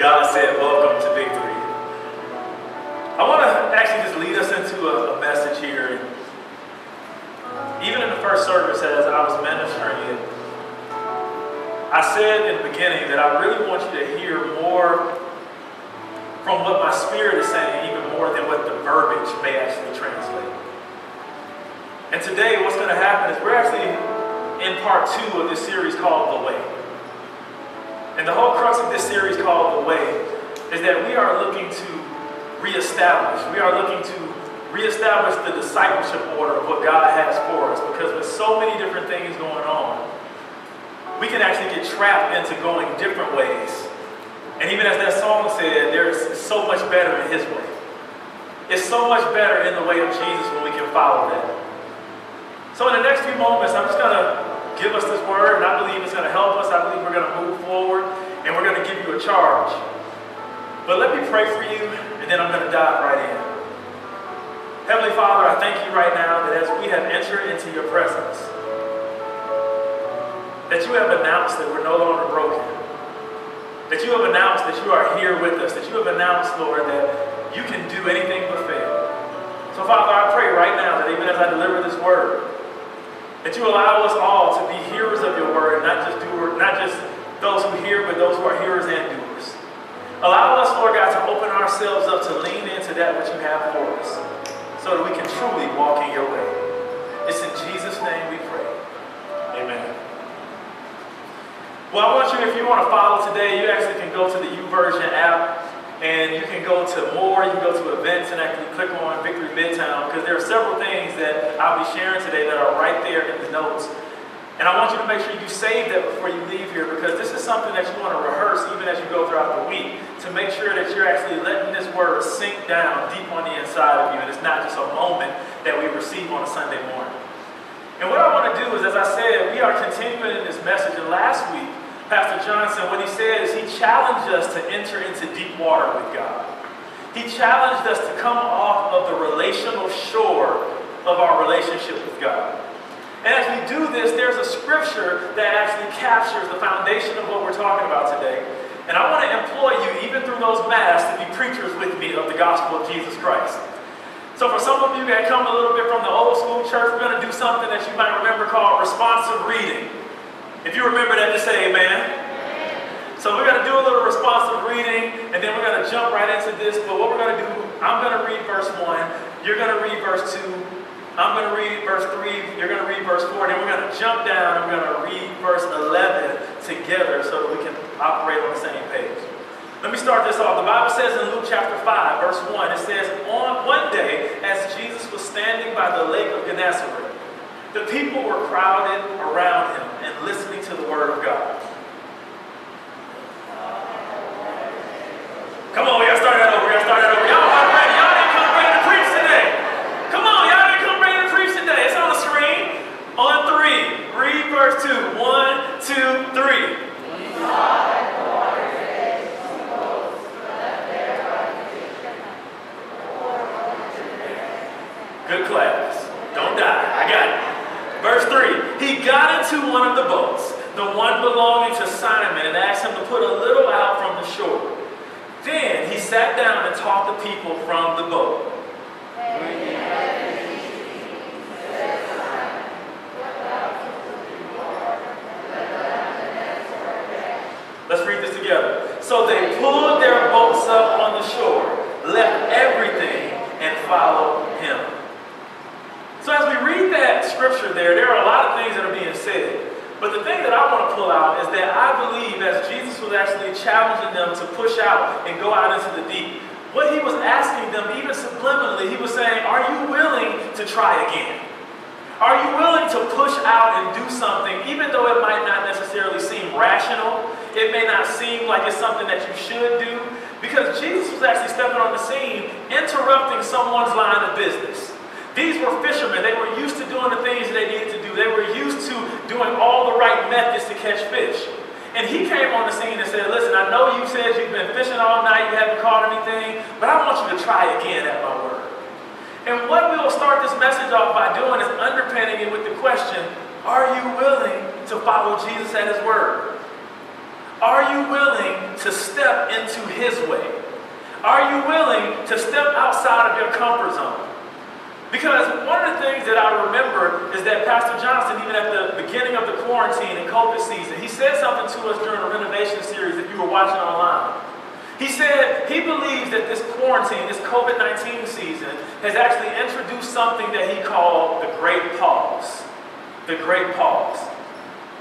God said, Welcome to Victory. I want to actually just lead us into a, a message here. Even in the first service, as I was ministering it, I said in the beginning that I really want you to hear more from what my spirit is saying, even more than what the verbiage may actually translate. And today, what's going to happen is we're actually in part two of this series called The Way. And the whole crux of this series called The Way is that we are looking to reestablish, we are looking to reestablish the discipleship order of what God has for us because with so many different things going on, we can actually get trapped into going different ways. And even as that song said, there's so much better in His way. It's so much better in the way of Jesus when we can follow that. So in the next few moments, I'm just going to give us this word, and I believe it's going to help us. I believe we're going to move forward, and we're going to give you a charge. But let me pray for you, and then I'm going to dive right in. Heavenly Father, I thank you right now that as we have entered into your presence, that you have announced that we're no longer broken. That you have announced that you are here with us. That you have announced, Lord, that you can do anything but fail. So, Father, I pray right now that even as I deliver this word, that you allow us all to be hearers of your word, not just doers, not just those who hear, but those who are hearers and doers. Allow us, Lord God, to open ourselves up to lean into that which you have for us, so that we can truly walk in your way. It's in Jesus' name we pray. Amen. Well, I want you, if you want to follow today, you actually can go to the YouVersion app and you can go to more, you can go to events and actually click on Victory Midtown because there are several things that I'll be sharing today that are right there in the notes. And I want you to make sure you save that before you leave here because this is something that you want to rehearse even as you go throughout the week to make sure that you're actually letting this word sink down deep on the inside of you and it's not just a moment that we receive on a Sunday morning. And what I want to do is, as I said, we are continuing in this message. And last week, Pastor Johnson, what he said is he challenged us to enter into deep water with God. He challenged us to come off of the relational shore of our relationship with God. And as we do this, there's a scripture that actually captures the foundation of what we're talking about today. And I want to employ you, even through those masks, to be preachers with me of the gospel of Jesus Christ. So for some of you that come a little bit from the old school church, we're going to do something that you might remember called responsive reading. If you remember that, just say amen. So we're going to do a little responsive reading, and then we're going to jump right into this. But what we're going to do, I'm going to read verse 1, you're going to read verse 2, I'm going to read verse 3, you're going to read verse 4, and then we're going to jump down and we're going to read verse 11 together so that we can operate on the same page. Let me start this off. The Bible says in Luke chapter 5, verse 1, it says, On one day, as Jesus was standing by the lake of Gennesaret, the people were crowded around him and listening to the word of God. Come on, gotta start that over. Gotta start that over. Y'all aren't ready. Y'all didn't come ready to preach today. Come on, y'all didn't come ready to preach today. It's on the screen. On three. Read verse two. One, two, three. Good class. Don't die. I got it. Verse 3 He got into one of the boats, the one belonging to Simon, and asked him to put a little out from the shore. Then he sat down and taught the people from the boat. Let's read this together. So they pulled their boats up on the shore, left everything, and followed him. So as we read that scripture there, there are a lot of things that are being said. But the thing that I want to pull out is that I believe as Jesus was actually challenging them to push out and go out into the deep, what he was asking them, even subliminally, he was saying, Are you willing to try again? Are you willing to push out and do something, even though it might not necessarily seem rational? It may not seem like it's something that you should do. Because Jesus was actually stepping on the scene, interrupting someone's line of business. These were fishermen. They were used to doing the things they needed to do. They were used to doing all the right methods to catch fish. And he came on the scene and said, listen, I know you said you've been fishing all night, you haven't caught anything, but I want you to try again at my word. And what we will start this message off by doing is underpinning it with the question, are you willing to follow Jesus at his word? Are you willing to step into His way? Are you willing to step outside of your comfort zone? Because one of the things that I remember is that Pastor Johnson, even at the beginning of the quarantine and COVID season, he said something to us during a renovation series if you were watching online. He said he believes that this quarantine, this COVID 19 season, has actually introduced something that he called the great pause. The great pause.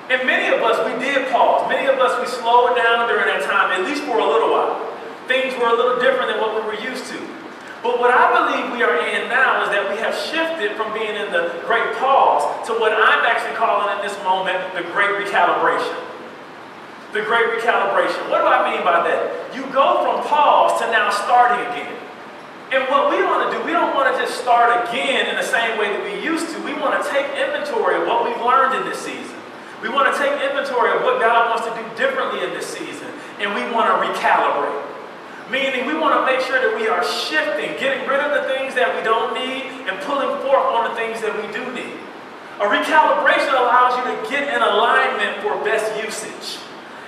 And many of us, we did pause. Many of us, we slowed down during that time, at least for a little while. Things were a little different than what we were used to. But what I believe we are in now is that we have shifted from being in the great pause to what I'm actually calling in this moment the great recalibration. The great recalibration. What do I mean by that? You go from pause to now starting again. And what we want to do, we don't want to just start again in the same way that we used to. We want to take inventory of what we've learned in this season. We want to take inventory of what God wants to do differently in this season, and we want to recalibrate. Meaning, we want to make sure that we are shifting, getting rid of the things that we don't need, and pulling forth on the things that we do need. A recalibration allows you to get in alignment for best usage.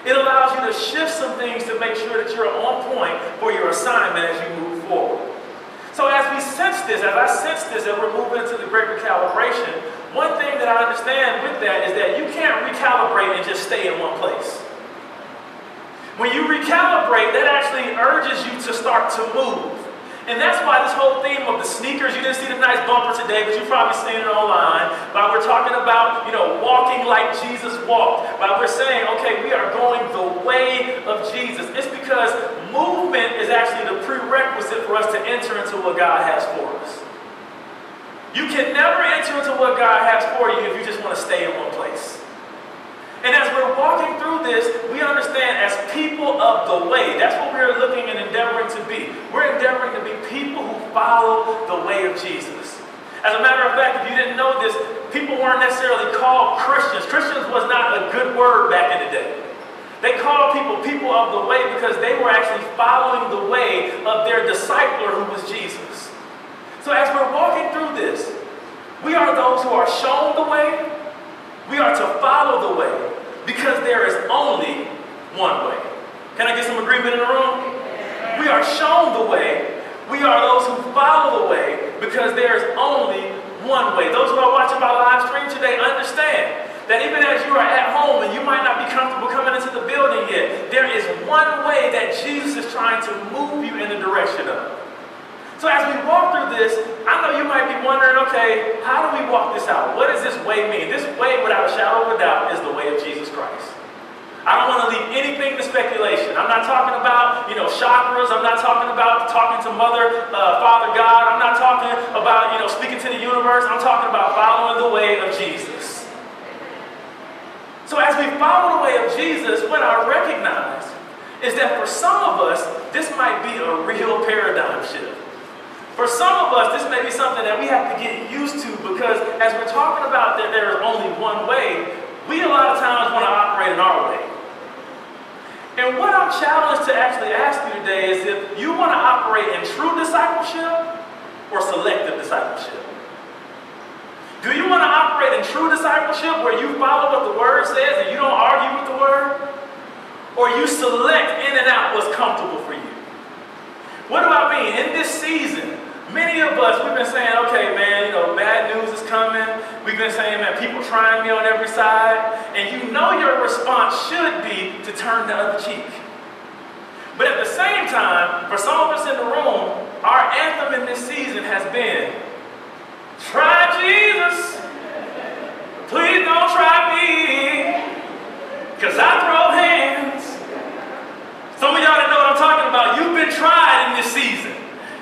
It allows you to shift some things to make sure that you're on point for your assignment as you move forward. So as we sense this, as I sense this, and we're moving into the great recalibration, one thing that I understand with that is that you can't recalibrate and just stay in one place. When you recalibrate, that actually urges you to start to move. And that's why this whole theme of the sneakers, you didn't see the nice bumper today, but you've probably seen it online. But we're talking about, you know, walking like Jesus walked. But we're saying, okay, we are going the way of Jesus. It's because movement is actually the prerequisite for us to enter into what God has for us. You can never enter into what God has for you if you just want to stay in one place. And as we're walking through this, we understand as people of the way, that's what we're looking and endeavoring to be. We're endeavoring to be people who follow the way of Jesus. As a matter of fact, if you didn't know this, people weren't necessarily called Christians. Christians was not a good word back in the day. They called people people of the way because they were actually following the way of their discipler who was Jesus. So as we're walking through this, we are those who are shown the way, we are to follow the way because there is only one way. Can I get some agreement in the room? We are shown the way. We are those who follow the way because there is only one way. Those who are watching my live stream today understand that even as you are at home and you might not be comfortable coming into the building yet, there is one way that Jesus is trying to move you in the direction of. So as we walk through this, I know you might be wondering, okay, how do we walk this out? What does this way mean? This way, without a shadow of a doubt, is the way of Jesus Christ. I don't want to leave anything to speculation. I'm not talking about, you know, chakras. I'm not talking about talking to Mother, uh, Father God. I'm not talking about, you know, speaking to the universe. I'm talking about following the way of Jesus. So as we follow the way of Jesus, what I recognize is that for some of us, this might be a real paradigm shift. For some of us, this may be something that we have to get used to because as we're talking about that there is only one way, we a lot of times want to operate in our way. And what I'm challenged to actually ask you today is if you want to operate in true discipleship or selective discipleship. Do you want to operate in true discipleship where you follow what the Word says and you don't argue with the Word? Or you select in and out what's comfortable for you? What do I mean? In this season, Many of us, we've been saying, okay, man, you know, bad news is coming. We've been saying, man, people trying me on every side. And you know your response should be to turn the other cheek. But at the same time, for some of us in the room, our anthem in this season has been, try Jesus. Please don't try me. Because I throw hands. Some of y'all know what I'm talking about, you've been tried in this season.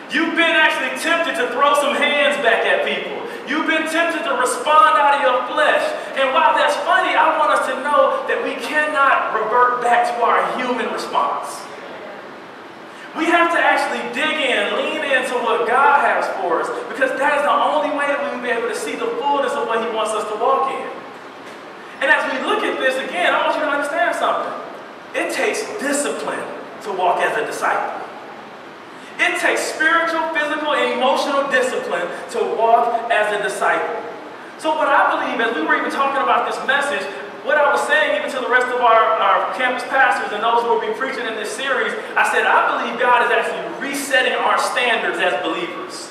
You've been actually tempted to throw some hands back at people. You've been tempted to respond out of your flesh. And while that's funny, I want us to know that we cannot revert back to our human response. We have to actually dig in, lean into what God has for us, because that is the only way that we will be able to see the fullness of what He wants us to walk in. And as we look at this again, I want you to understand something. It takes discipline to walk as a disciple. It takes spiritual, physical, and emotional discipline to walk as a disciple. So what I believe, as we were even talking about this message, what I was saying even to the rest of our, our campus pastors and those who will be preaching in this series, I said, I believe God is actually resetting our standards as believers.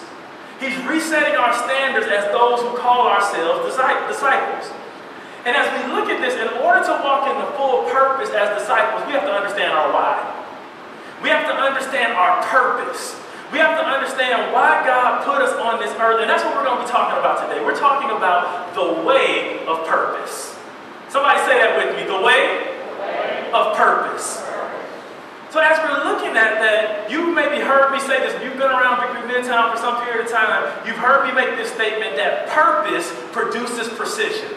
He's resetting our standards as those who call ourselves disciples. And as we look at this, in order to walk in the full purpose as disciples, we have to understand our why. We have to understand our purpose. We have to understand why God put us on this earth. And that's what we're going to be talking about today. We're talking about the way of purpose. Somebody say that with me. The way, of purpose. So as we're looking at that, you maybe heard me say this. You've been around Victory Midtown for some period of time, you've heard me make this statement that purpose produces precision.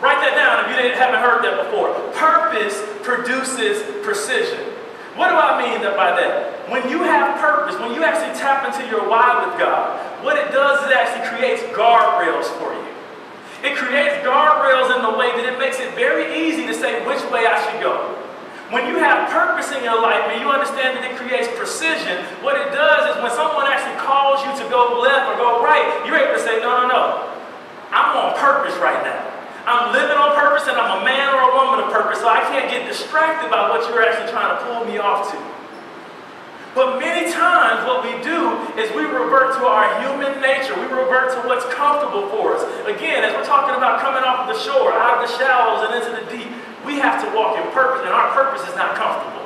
Write that down if you haven't heard that before. Purpose produces precision. What do I mean by that? When you have purpose, when you actually tap into your why with God, what it does is it actually creates guardrails for you. It creates guardrails in the way that it makes it very easy to say which way I should go. When you have purpose in your life and you understand that it creates precision, what it does is when someone actually calls you to go left or go right, you're able to say, no, no, no. I'm on purpose right now. I'm living on purpose and I'm a man or a woman of purpose, so I can't get distracted by what you're actually trying to pull me off to. But many times what we do is we revert to our human nature. We revert to what's comfortable for us. Again, as we're talking about coming off the shore, out of the shallows and into the deep, we have to walk in purpose, and our purpose is not comfortable.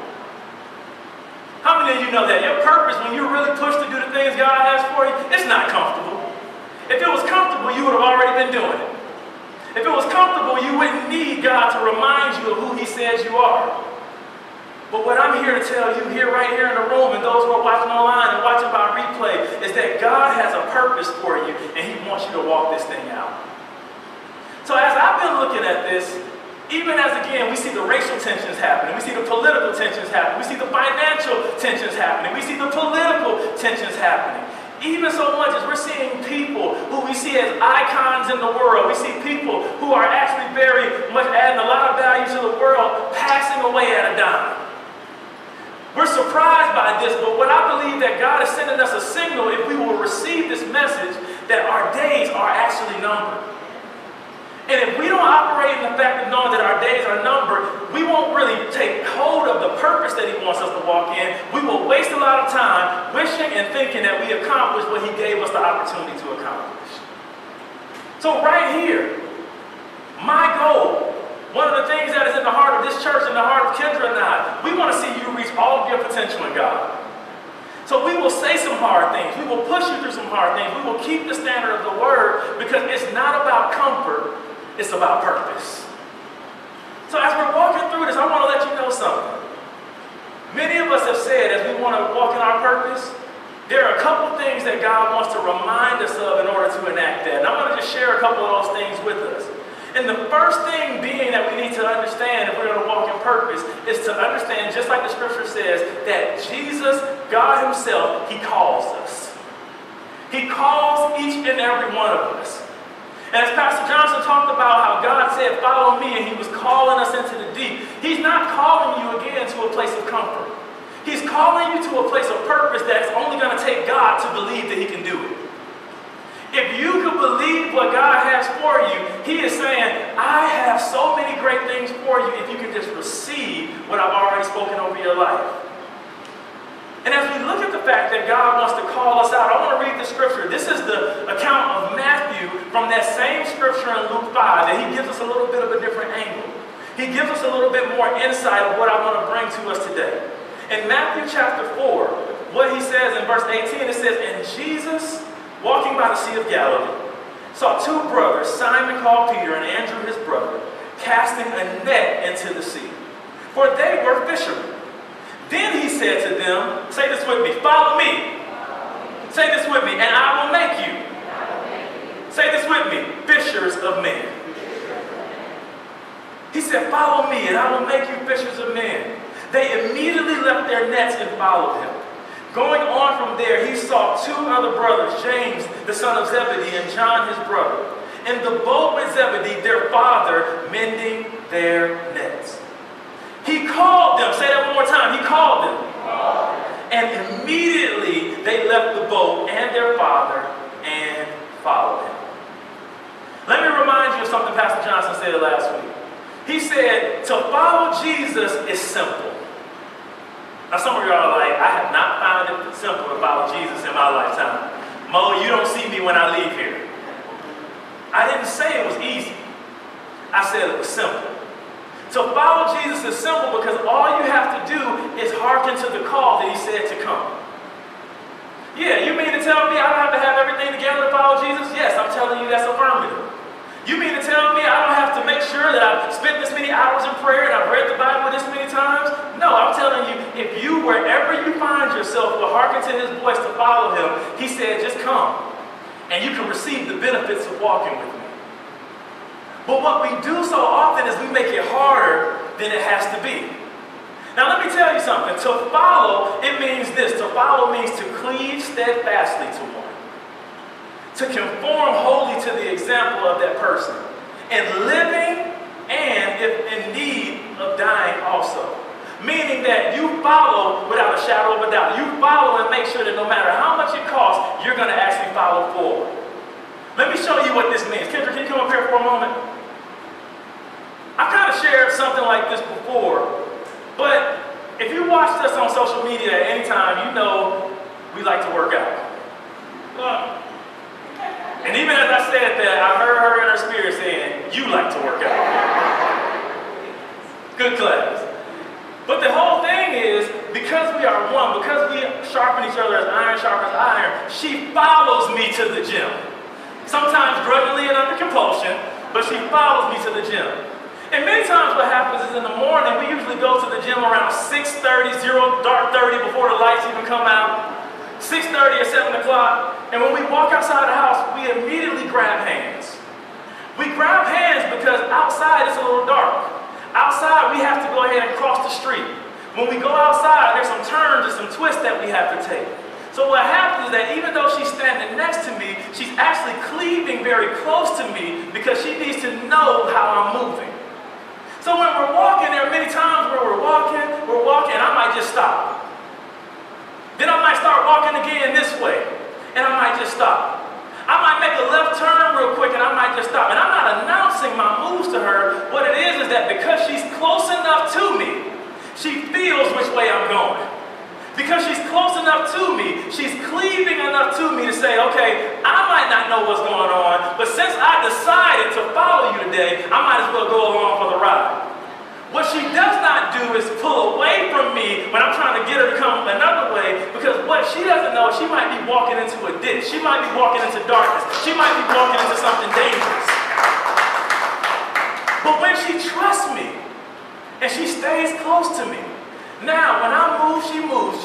How many of you know that? Your purpose, when you're really pushed to do the things God has for you, it's not comfortable. If it was comfortable, you would have already been doing it. If it was comfortable, you wouldn't need God to remind you of who He says you are. But what I'm here to tell you here, right here in the room, and those who are watching online and watching by replay, is that God has a purpose for you, and He wants you to walk this thing out. So as I've been looking at this, even as again we see the racial tensions happening, we see the political tensions happening, we see the financial tensions happening, we see the political tensions happening. Even so much as we're seeing people who we see as icons in the world, we see people who are actually very much adding a lot of value to the world, passing away at a dime. We're surprised by this, but what I believe that God is sending us a signal if we will receive this message that our days are actually numbered. And if we don't operate in the fact of knowing that our days are numbered, we won't really take hold of the purpose that He wants us to walk in. We will waste a lot of time wishing and thinking that we accomplished what He gave us the opportunity to accomplish. So, right here, my goal one of the things that is in the heart of this church, in the heart of Kendra and I, we want to see you reach all of your potential in God. So we will say some hard things. We will push you through some hard things. We will keep the standard of the word because it's not about comfort, it's about purpose. So as we're walking through this, I want to let you know something. Many of us have said as we want to walk in our purpose, there are a couple things that God wants to remind us of in order to enact that. And I'm going to just share a couple of those things with us. And the first thing being that we need to understand if we're going to walk in purpose is to understand, just like the scripture says, that Jesus, God Himself, He calls us. He calls each and every one of us. As Pastor Johnson talked about how God said, Follow me, and He was calling us into the deep, He's not calling you again to a place of comfort. He's calling you to a place of purpose that's only going to take God to believe that He can do it. If you could believe what God has for you, He is saying, I have so many great things for you if you can just receive what I've already spoken over your life. And as we look at the fact that God wants to call us out, I want to read the scripture. This is the account of Matthew from that same scripture in Luke 5 that he gives us a little bit of a different angle. He gives us a little bit more insight of what I want to bring to us today. In Matthew chapter 4, what he says in verse 18, it says, And Jesus walking by the Sea of Galilee, saw two brothers, Simon called Peter and Andrew his brother, casting a net into the sea, for they were fishermen. Then he said to them, say this with me, follow me. Say this with me, and I will make you. Say this with me, fishers of men. He said, follow me, and I will make you fishers of men. They immediately left their nets and followed him. Going on from there, he saw two other brothers, James, the son of Zebedee, and John, his brother, in the boat with Zebedee, their father, mending their nets. He called them, say that one more time, he called them. And immediately they left the boat and their father and followed him. Let me remind you of something Pastor Johnson said last week. He said, to follow Jesus is simple. Now some of y'all are like, I have not found it simple to follow Jesus in my lifetime. Mo, you don't see me when I leave here. I didn't say it was easy. I said it was simple. To follow Jesus is simple because all you have to do is hearken to the call that he said to come. Yeah, you mean to tell me I don't have to have everything together to follow Jesus? Yes, I'm telling you that's affirmative. You mean to tell me I don't have to make sure that I've spent this many hours in prayer and I've read the Bible this many times? No, I'm telling you, if you, wherever you find yourself, will hearken to his voice to follow him, he said, just come. And you can receive the benefits of walking with me. But what we do so often is we make it harder than it has to be. Now let me tell you something. To follow, it means this. To follow means to cleave steadfastly to one to conform wholly to the example of that person, and living and, if in need of dying also. Meaning that you follow without a shadow of a doubt. You follow and make sure that no matter how much it costs, you're going to actually follow forward. Let me show you what this means. Kendra, can you come up here for a moment? I've kind of shared something like this before, but if you watched us on social media at any time, you know we like to work out. And even as I said that, I heard her in her spirit saying, you like to work out. Good class. But the whole thing is, because we are one, because we sharpen each other as iron sharpens iron, she follows me to the gym. Sometimes grudgingly and under compulsion, but she follows me to the gym. And many times what happens is in the morning, we usually go to the gym around 6.30, 0, dark 30 before the lights even come out. 6.30 or 7 o'clock, and when we walk outside the house, we immediately grab hands. We grab hands because outside it's a little dark. Outside, we have to go ahead and cross the street. When we go outside, there's some turns and some twists that we have to take. So what happens is that even though she's standing next to me, she's actually cleaving very close to me because she needs to know how I'm moving. So when we're walking, there are many times where we're walking, we're walking, I might just stop. Then I might start walking again this way, and I might just stop. I might make a left turn real quick and I might just stop. And I'm not announcing my moves to her. What it is is that because she's close enough to me, she feels which way I'm going. Because she's close enough to me, she's cleaving enough to me to say, okay, I might not know what's going on, but since I decided to follow you today, I might as well go along for the ride. What she does not do is pull away from me when I'm trying to get her to come another way because what she doesn't know, she might be walking into a ditch. She might be walking into darkness. She might be walking into something dangerous. But when she trusts me and she stays close to me, now when I move, she moves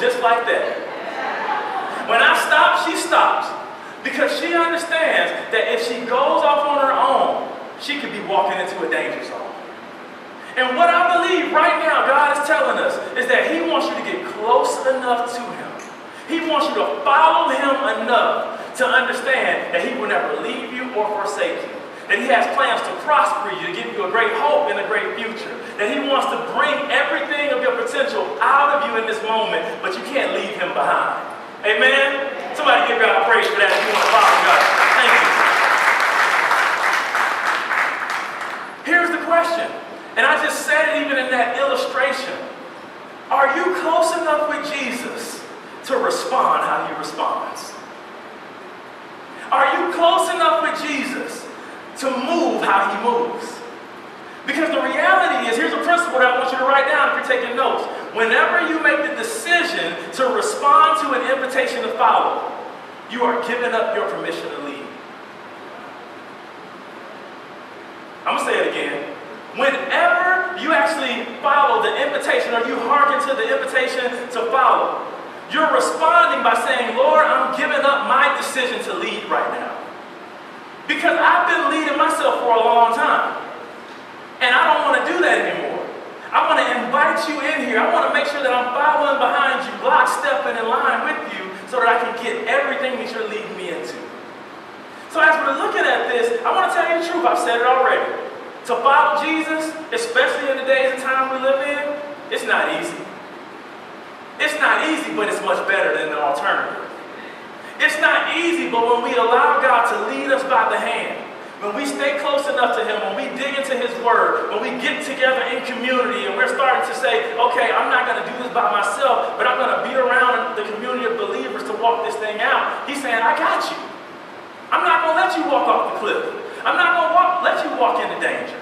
just like that. When I stop, she stops because she understands that if she goes off on her own, she could be walking into a danger zone. And what I believe right now God is telling us is that He wants you to get close enough to Him. He wants you to follow Him enough to understand that He will never leave you or forsake you. That He has plans to prosper you, to give you a great hope and a great future. That He wants to bring everything of your potential out of you in this moment, but you can't leave Him behind. Amen? Somebody give God praise for that if you want to follow God. Thank you. Here's the question. And I just said it even in that illustration. Are you close enough with Jesus to respond how he responds? Are you close enough with Jesus to move how he moves? Because the reality is, here's a principle that I want you to write down if you're taking notes. Whenever you make the decision to respond to an invitation to follow, you are giving up your permission to lead. I'm going to say it again. Whenever you actually follow the invitation or you hearken to the invitation to follow, you're responding by saying, Lord, I'm giving up my decision to lead right now. Because I've been leading myself for a long time. And I don't want to do that anymore. I want to invite you in here. I want to make sure that I'm following behind you, block stepping in line with you, so that I can get everything that you're leading me into. So as we're looking at this, I want to tell you the truth. I've said it already. To follow Jesus, especially in the days and time we live in, it's not easy. It's not easy, but it's much better than the alternative. It's not easy, but when we allow God to lead us by the hand, when we stay close enough to Him, when we dig into His Word, when we get together in community and we're starting to say, okay, I'm not going to do this by myself, but I'm going to be around the community of believers to walk this thing out. He's saying, I got you. I'm not going to let you walk off the cliff. I'm not going to let you walk into danger.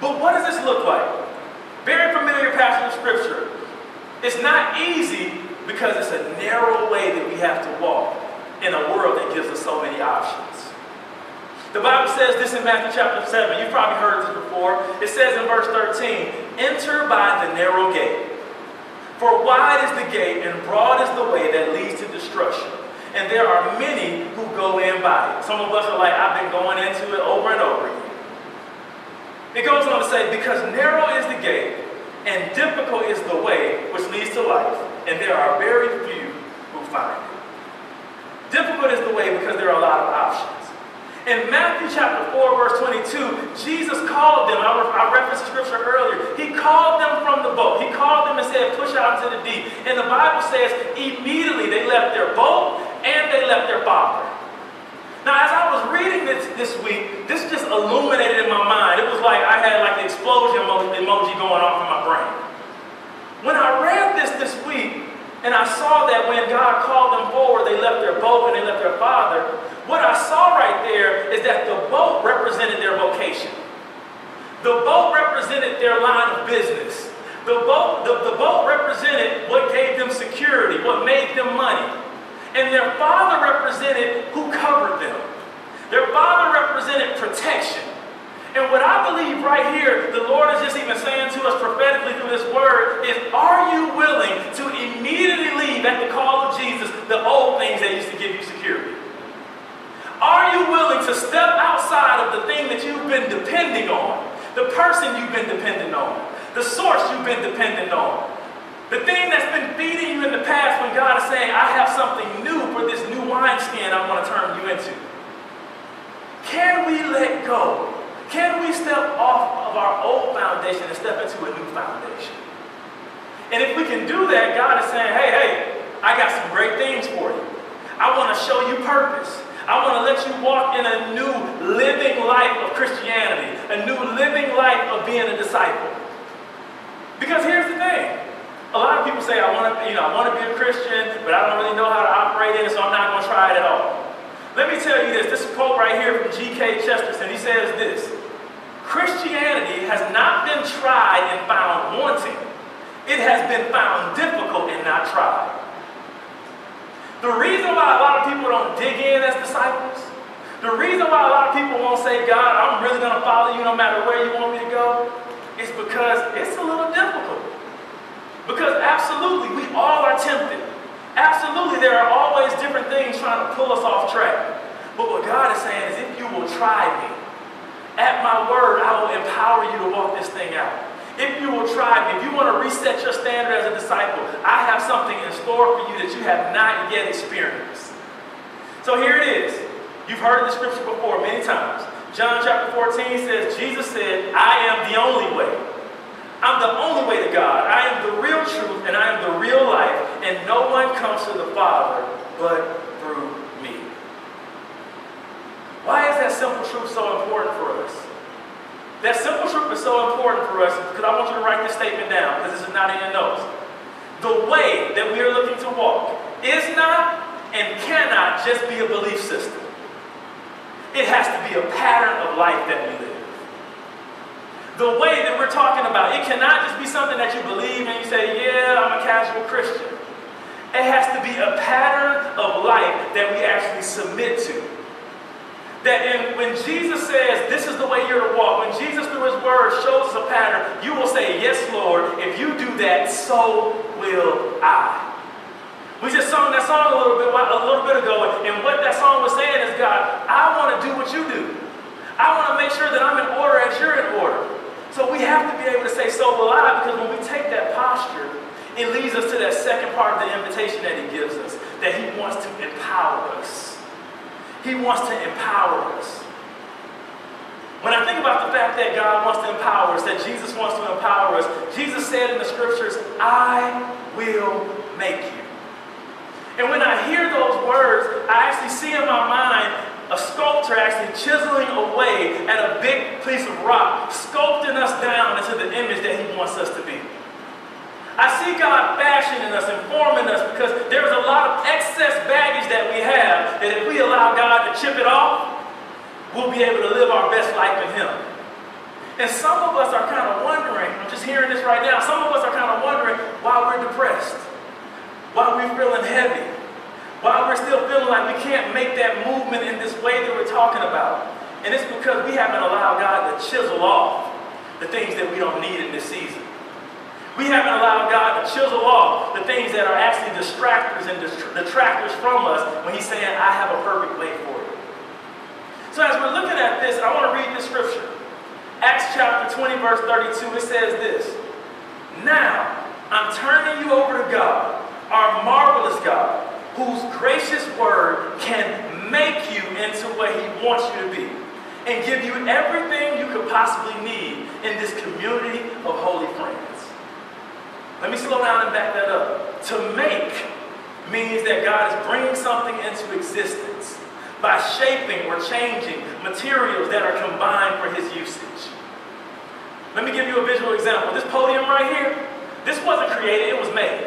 But what does this look like? Very familiar passage of Scripture. It's not easy because it's a narrow way that we have to walk in a world that gives us so many options. The Bible says this in Matthew chapter 7. You've probably heard this before. It says in verse 13, Enter by the narrow gate. For wide is the gate and broad is the way that leads to destruction. And there are many who go in by it. Some of us are like, I've been going into it over and over again. It goes on to say, Because narrow is the gate and difficult is the way which leads to life, and there are very few who find it. Difficult is the way because there are a lot of options. In Matthew chapter 4, verse 22, Jesus called them. I, I referenced the scripture earlier. He called them from the boat. He called them and said, push out into the deep. And the Bible says, immediately they left their boat and they left their father. Now, as I was reading this this week, this just illuminated in my mind. It was like I had like the explosion emoji going off in my brain. When I read this this week, and I saw that when God called them forward, they left their boat and they left their father. What I saw right there is that the boat represented their vocation. The boat represented their line of business. The boat, the, the boat represented what gave them security, what made them money. And their father represented who covered them. Their father represented protection. And what I believe right here, the Lord is just even saying to us prophetically through this word, is are you willing to immediately leave at the call of Jesus the old things that used to give you security? Are you willing to step outside of the thing that you've been depending on, the person you've been dependent on, the source you've been dependent on, the thing that's been feeding you in the past when God is saying, I have something new for this new wineskin I want to turn you into? Can we let go can we step off of our old foundation and step into a new foundation? And if we can do that, God is saying, hey, hey, I got some great things for you. I want to show you purpose. I want to let you walk in a new living life of Christianity, a new living life of being a disciple. Because here's the thing. A lot of people say, I want to, you know, I want to be a Christian, but I don't really know how to operate in it, so I'm not going to try it at all. Let me tell you this. This quote right here from G.K. Chesterton. He says this. Christianity has not been tried and found wanting. It has been found difficult and not tried. The reason why a lot of people don't dig in as disciples, the reason why a lot of people won't say, God, I'm really going to follow you no matter where you want me to go, is because it's a little difficult. Because absolutely, we all are tempted. Absolutely, there are always different things trying to pull us off track. But what God is saying is, if you will try me, at my word, I will empower you to walk this thing out. If you will try if you want to reset your standard as a disciple, I have something in store for you that you have not yet experienced. So here it is. You've heard the scripture before many times. John chapter 14 says, Jesus said, I am the only way. I'm the only way to God. I am the real truth and I am the real life. And no one comes to the Father but why is that simple truth so important for us? That simple truth is so important for us because I want you to write this statement down because this is not in your notes. The way that we are looking to walk is not and cannot just be a belief system. It has to be a pattern of life that we live. The way that we're talking about, it cannot just be something that you believe and you say, yeah, I'm a casual Christian. It has to be a pattern of life that we actually submit to. That in, when Jesus says, this is the way you're to walk, when Jesus through his word shows us a pattern, you will say, yes, Lord, if you do that, so will I. We just sung that song a little bit a little bit ago, and what that song was saying is, God, I want to do what you do. I want to make sure that I'm in order as you're in order. So we have to be able to say, so will I, because when we take that posture, it leads us to that second part of the invitation that he gives us, that he wants to empower us. He wants to empower us. When I think about the fact that God wants to empower us, that Jesus wants to empower us, Jesus said in the scriptures, I will make you. And when I hear those words, I actually see in my mind a sculptor actually chiseling away at a big piece of rock, sculpting us down into the image that he wants us to be. I see God fashioning us and forming us because there's a lot of excess baggage that we have that if we allow God to chip it off, we'll be able to live our best life in him. And some of us are kind of wondering, I'm just hearing this right now, some of us are kind of wondering why we're depressed, why we're feeling heavy, why we're still feeling like we can't make that movement in this way that we're talking about. And it's because we haven't allowed God to chisel off the things that we don't need in this season. We haven't allowed God to chisel off the things that are actually distractors and detractors from us when He's saying, I have a perfect way for you. So as we're looking at this, I want to read the scripture. Acts chapter 20, verse 32, it says this. Now, I'm turning you over to God, our marvelous God, whose gracious word can make you into what he wants you to be and give you everything you could possibly need in this community of holy friends. Let me slow down and back that up. To make means that God is bringing something into existence by shaping or changing materials that are combined for his usage. Let me give you a visual example. This podium right here, this wasn't created, it was made.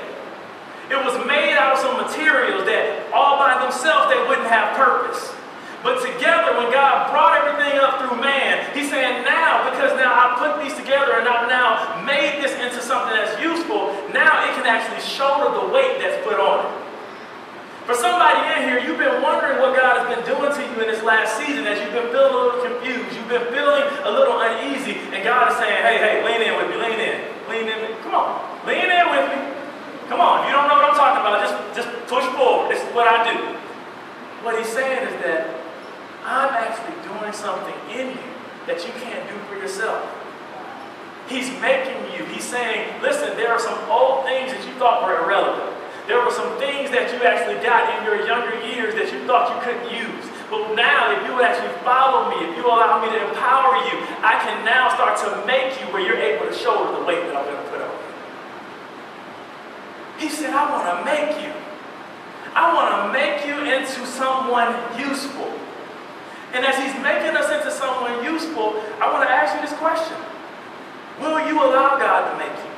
It was made out of some materials that all by themselves they wouldn't have purpose. But together, when God brought everything up through man, he's saying now, because now I put these together and I've now made this into something that's useful, now it can actually shoulder the weight that's put on it. For somebody in here, you've been wondering what God has been doing to you in this last season as you've been feeling a little confused, you've been feeling a little uneasy, and God is saying, hey, hey, lean in with me, lean in, lean in, come on, lean in with me. Come on, you don't know what I'm talking about. Just, just push forward. This is what I do. What he's saying is that I'm actually doing something in you that you can't do for yourself. He's making you. He's saying, listen, there are some old things that you thought were irrelevant. There were some things that you actually got in your younger years that you thought you couldn't use. But now, if you actually follow me, if you allow me to empower you, I can now start to make you where you're able to shoulder the weight that I'm going to put on you. He said, I want to make you. I want to make you into someone useful. And as he's making us into someone useful, I want to ask you this question. Will you allow God to make you?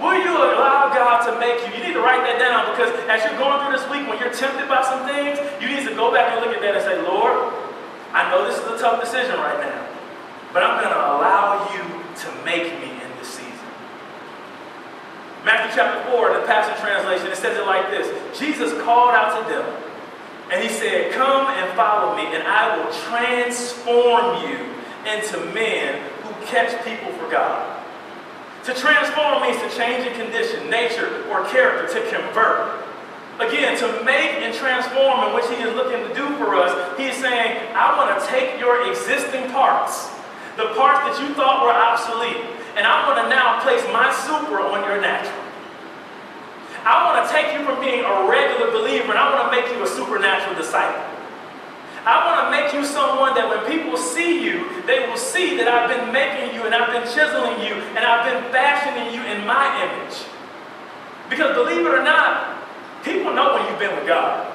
Will you allow God to make you? You need to write that down because as you're going through this week, when you're tempted by some things, you need to go back and look at that and say, Lord, I know this is a tough decision right now, but I'm going to allow you to make me in this season. Matthew chapter 4, in the Passion Translation, it says it like this Jesus called out to them, and he said, Come and follow me, and I will transform you into men catch people for God. To transform means to change a condition, nature, or character, to convert. Again, to make and transform, in which he is looking to do for us, he is saying, I want to take your existing parts, the parts that you thought were obsolete, and I want to now place my super on your natural. I want to take you from being a regular believer and I want to make you a supernatural disciple. I want to make you someone that when people see you, they will see that I've been making you and I've been chiseling you and I've been fashioning you in my image. Because believe it or not, people know when you've been with God.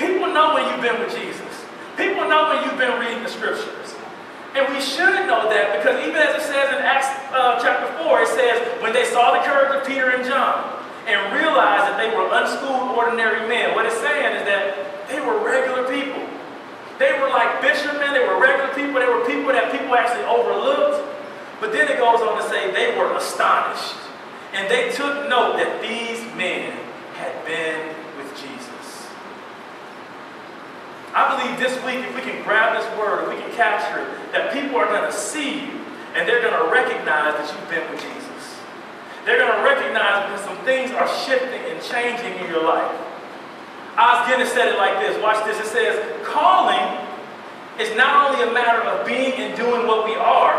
People know when you've been with Jesus. People know when you've been reading the scriptures. And we should know that because even as it says in Acts uh, chapter 4, it says, when they saw the courage of Peter and John and realized that they were unschooled, ordinary men, what it's saying is that they were regular people. Like fishermen, they were regular people, they were people that people actually overlooked. But then it goes on to say they were astonished. And they took note that these men had been with Jesus. I believe this week, if we can grab this word, we can capture it, that people are going to see you and they're going to recognize that you've been with Jesus. They're going to recognize that some things are shifting and changing in your life. Os Guinness said it like this. Watch this. It says, calling is not only a matter of being and doing what we are,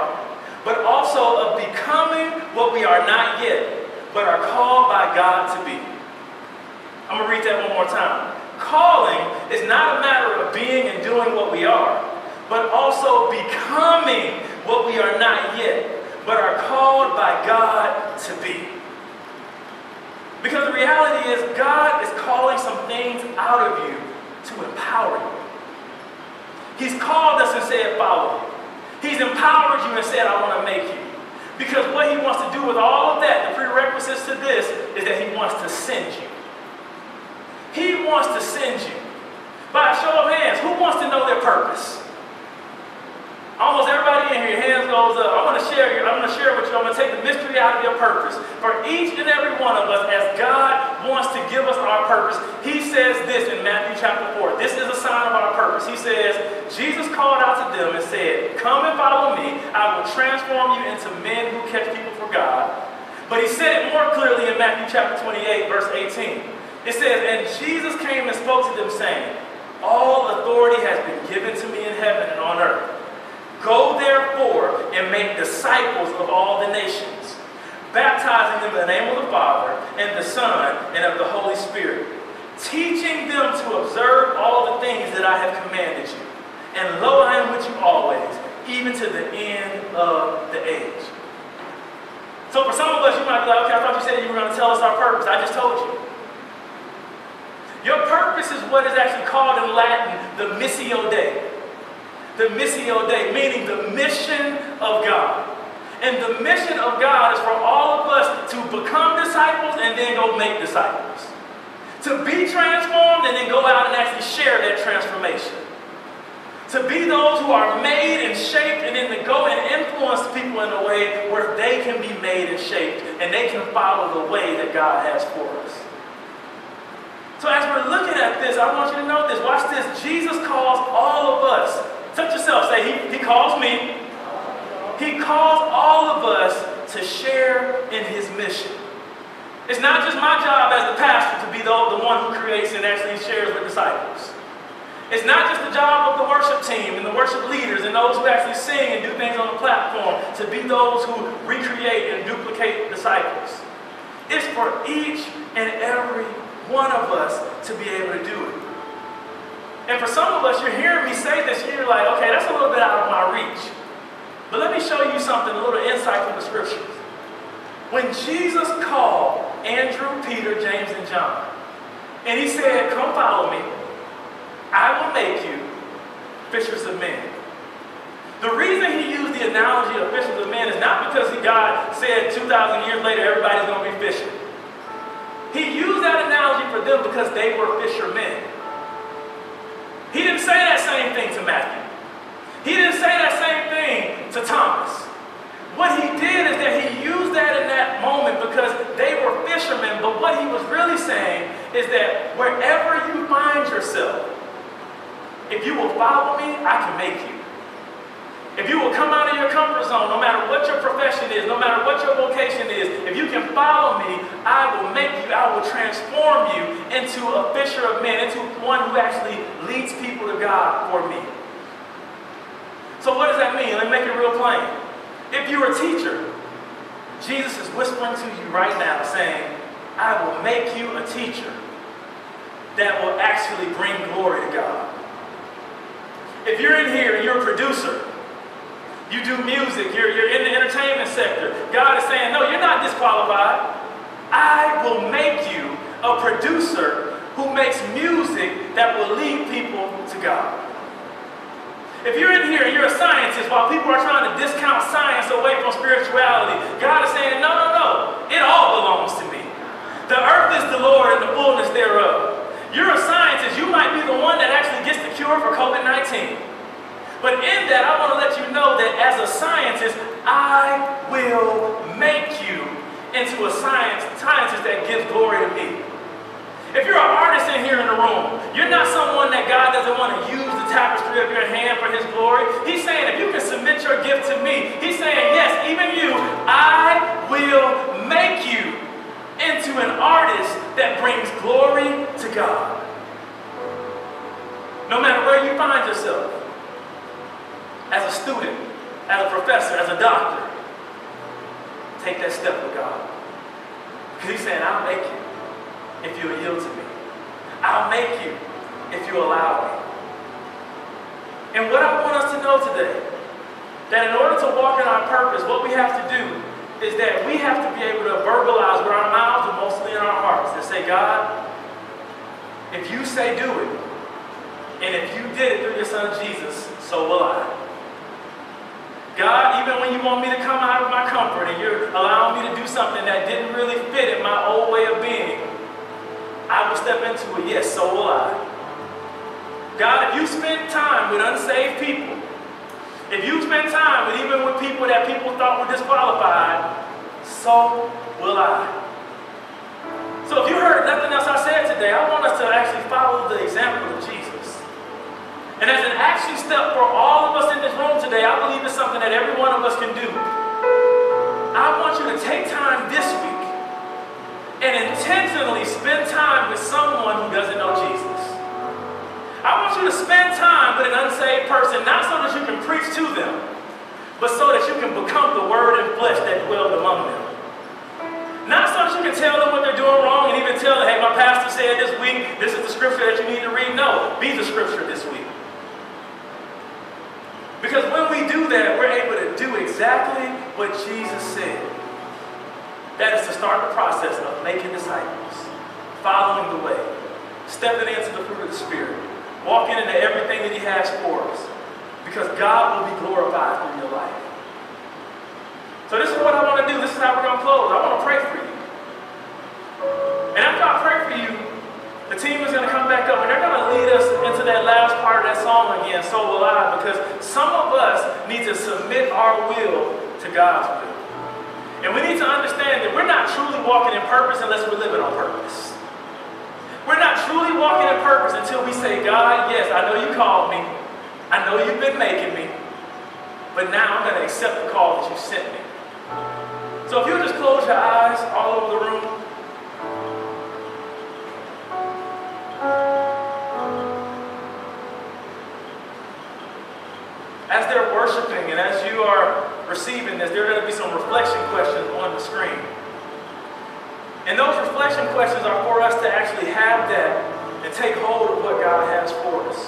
but also of becoming what we are not yet, but are called by God to be. I'm going to read that one more time. Calling is not a matter of being and doing what we are, but also becoming what we are not yet, but are called by God to be. Because the reality is, God is calling some things out of you to empower you. He's called us and said, follow me. He's empowered you and said, I want to make you. Because what he wants to do with all of that, the prerequisites to this, is that he wants to send you. He wants to send you. By a show of hands, who wants to know their purpose? Almost everybody in here, hands goes up. I'm going to share. I'm going to share with you. I'm going to take the mystery out of your purpose. For each and every one of us, as God wants to give us our purpose, He says this in Matthew chapter 4. This is a sign of our purpose. He says, Jesus called out to them and said, Come and follow me. I will transform you into men who catch people for God. But He said it more clearly in Matthew chapter 28, verse 18. It says, And Jesus came and spoke to them, saying, All authority has been given to me in heaven and on earth. Go therefore and make disciples of all the nations, baptizing them in the name of the Father and the Son and of the Holy Spirit, teaching them to observe all the things that I have commanded you. And lo, I am with you always, even to the end of the age. So for some of us, you might be like, okay, I thought you said you were going to tell us our purpose. I just told you. Your purpose is what is actually called in Latin the Missio Dei the Missio Dei, meaning the mission of God. And the mission of God is for all of us to become disciples and then go make disciples. To be transformed and then go out and actually share that transformation. To be those who are made and shaped and then to go and influence people in a way where they can be made and shaped and they can follow the way that God has for us. So as we're looking at this, I want you to know this. Watch this. Jesus calls all of us Touch yourself. Say, he, he calls me. He calls all of us to share in his mission. It's not just my job as the pastor to be the, the one who creates and actually shares with disciples. It's not just the job of the worship team and the worship leaders and those who actually sing and do things on the platform to be those who recreate and duplicate disciples. It's for each and every one of us to be able to do it. And for some of us, you're hearing me say this, and you're like, okay, that's a little bit out of my reach. But let me show you something, a little insight from the scriptures. When Jesus called Andrew, Peter, James, and John, and he said, Come follow me, I will make you fishers of men. The reason he used the analogy of fishers of men is not because God said 2,000 years later everybody's going to be fishing. He used that analogy for them because they were fishermen. He didn't say that same thing to Matthew. He didn't say that same thing to Thomas. What he did is that he used that in that moment because they were fishermen, but what he was really saying is that wherever you find yourself, if you will follow me, I can make you. If you will come out of your comfort zone, no matter what your profession is, no matter what your vocation is, if you can follow me, I will make you, I will transform you into a fisher of men, into one who actually leads people to God for me. So what does that mean? Let me make it real plain. If you're a teacher, Jesus is whispering to you right now saying, I will make you a teacher that will actually bring glory to God. If you're in here and you're a producer, you do music, you're, you're in the entertainment sector. God is saying, no, you're not disqualified. I will make you a producer who makes music that will lead people to God. If you're in here and you're a scientist, while people are trying to discount science away from spirituality, God is saying, no, no, no, it all belongs to me. The earth is the Lord and the fullness thereof. You're a scientist, you might be the one that actually gets the cure for COVID 19. But in that, I want to let you know that as a scientist, I will make you into a science, scientist that gives glory to me. If you're an artist in here in the room, you're not someone that God doesn't want to use the tapestry of your hand for his glory. He's saying, if you can submit your gift to me, he's saying, yes, even you, I will make you into an artist that brings glory to God. No matter where you find yourself as a student, as a professor, as a doctor, take that step with God. Because he's saying, I'll make you if you yield to me. I'll make you if you allow me. And what I want us to know today, that in order to walk in our purpose, what we have to do is that we have to be able to verbalize with our mouths and mostly in our hearts and say, God, if you say do it, And if you did it through your son Jesus, so will I. When you want me to come out of my comfort and you're allowing me to do something that didn't really fit in my old way of being, I will step into it. Yes, so will I. God, if you spend time with unsaved people, if you spend time with even with people that people thought were disqualified, so will I. So if you heard nothing else I said today, I want us to actually follow the example of Jesus. And as an action step for all of us in this room today, I believe it's something that every one of us can do. I want you to take time this week and intentionally spend time with someone who doesn't know Jesus. I want you to spend time with an unsaved person, not so that you can preach to them, but so that you can become the word and flesh that dwells among them. Not so that you can tell them what they're doing wrong and even tell them, hey, my pastor said this week, this is the scripture that you need to read. No, be the scripture this week. Because when we do that, we're able to do exactly what Jesus said. That is to start the process of making disciples, following the way, stepping into the fruit of the Spirit, walking into everything that He has for us. Because God will be glorified through your life. So this is what I want to do. This is how we're going to close. I want to pray for you. And after I pray for you, the team is going to come back up and they're going to lead us into that last part of that song again, So Will I, because some of us need to submit our will to God's will. And we need to understand that we're not truly walking in purpose unless we're living on purpose. We're not truly walking in purpose until we say, God, yes, I know you called me. I know you've been making me. But now I'm going to accept the call that you sent me. So if you'll just close your eyes all over the room. And as you are receiving this, there are going to be some reflection questions on the screen. And those reflection questions are for us to actually have that and take hold of what God has for us.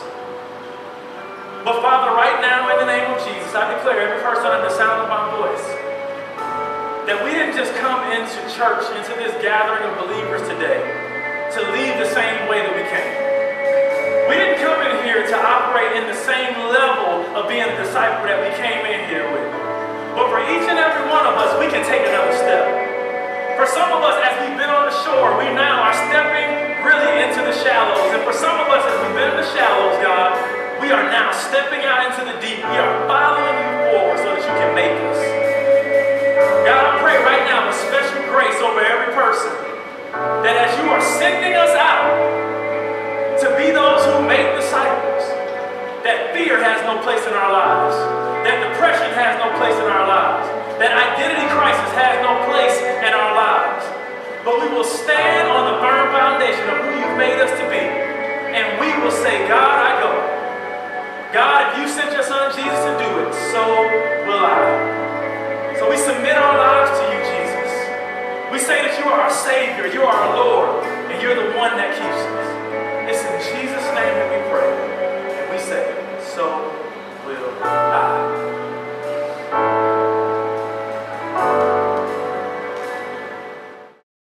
But Father, right now in the name of Jesus, I declare every person under the sound of my voice, that we didn't just come into church, into this gathering of believers today, to leave the same here to operate in the same level of being a disciple that we came in here with. But for each and every one of us, we can take another step. For some of us, as we've been on the shore, we now are stepping really into the shallows. And for some of us, as we've been in the shallows, God, we are now stepping out into the deep. We are following you forward so that you can make us. God, I pray right now with special grace over every person that as you are sending us out to be those who make disciples, that fear has no place in our lives, that depression has no place in our lives, that identity crisis has no place in our lives. But we will stand on the firm foundation of who you've made us to be, and we will say, God, I go. God, if you sent your son Jesus to do it, so will I. So we submit our lives to you, Jesus. We say that you are our Savior, you are our Lord, and you're the one that keeps us. It's in Jesus' name that we pray. so will I.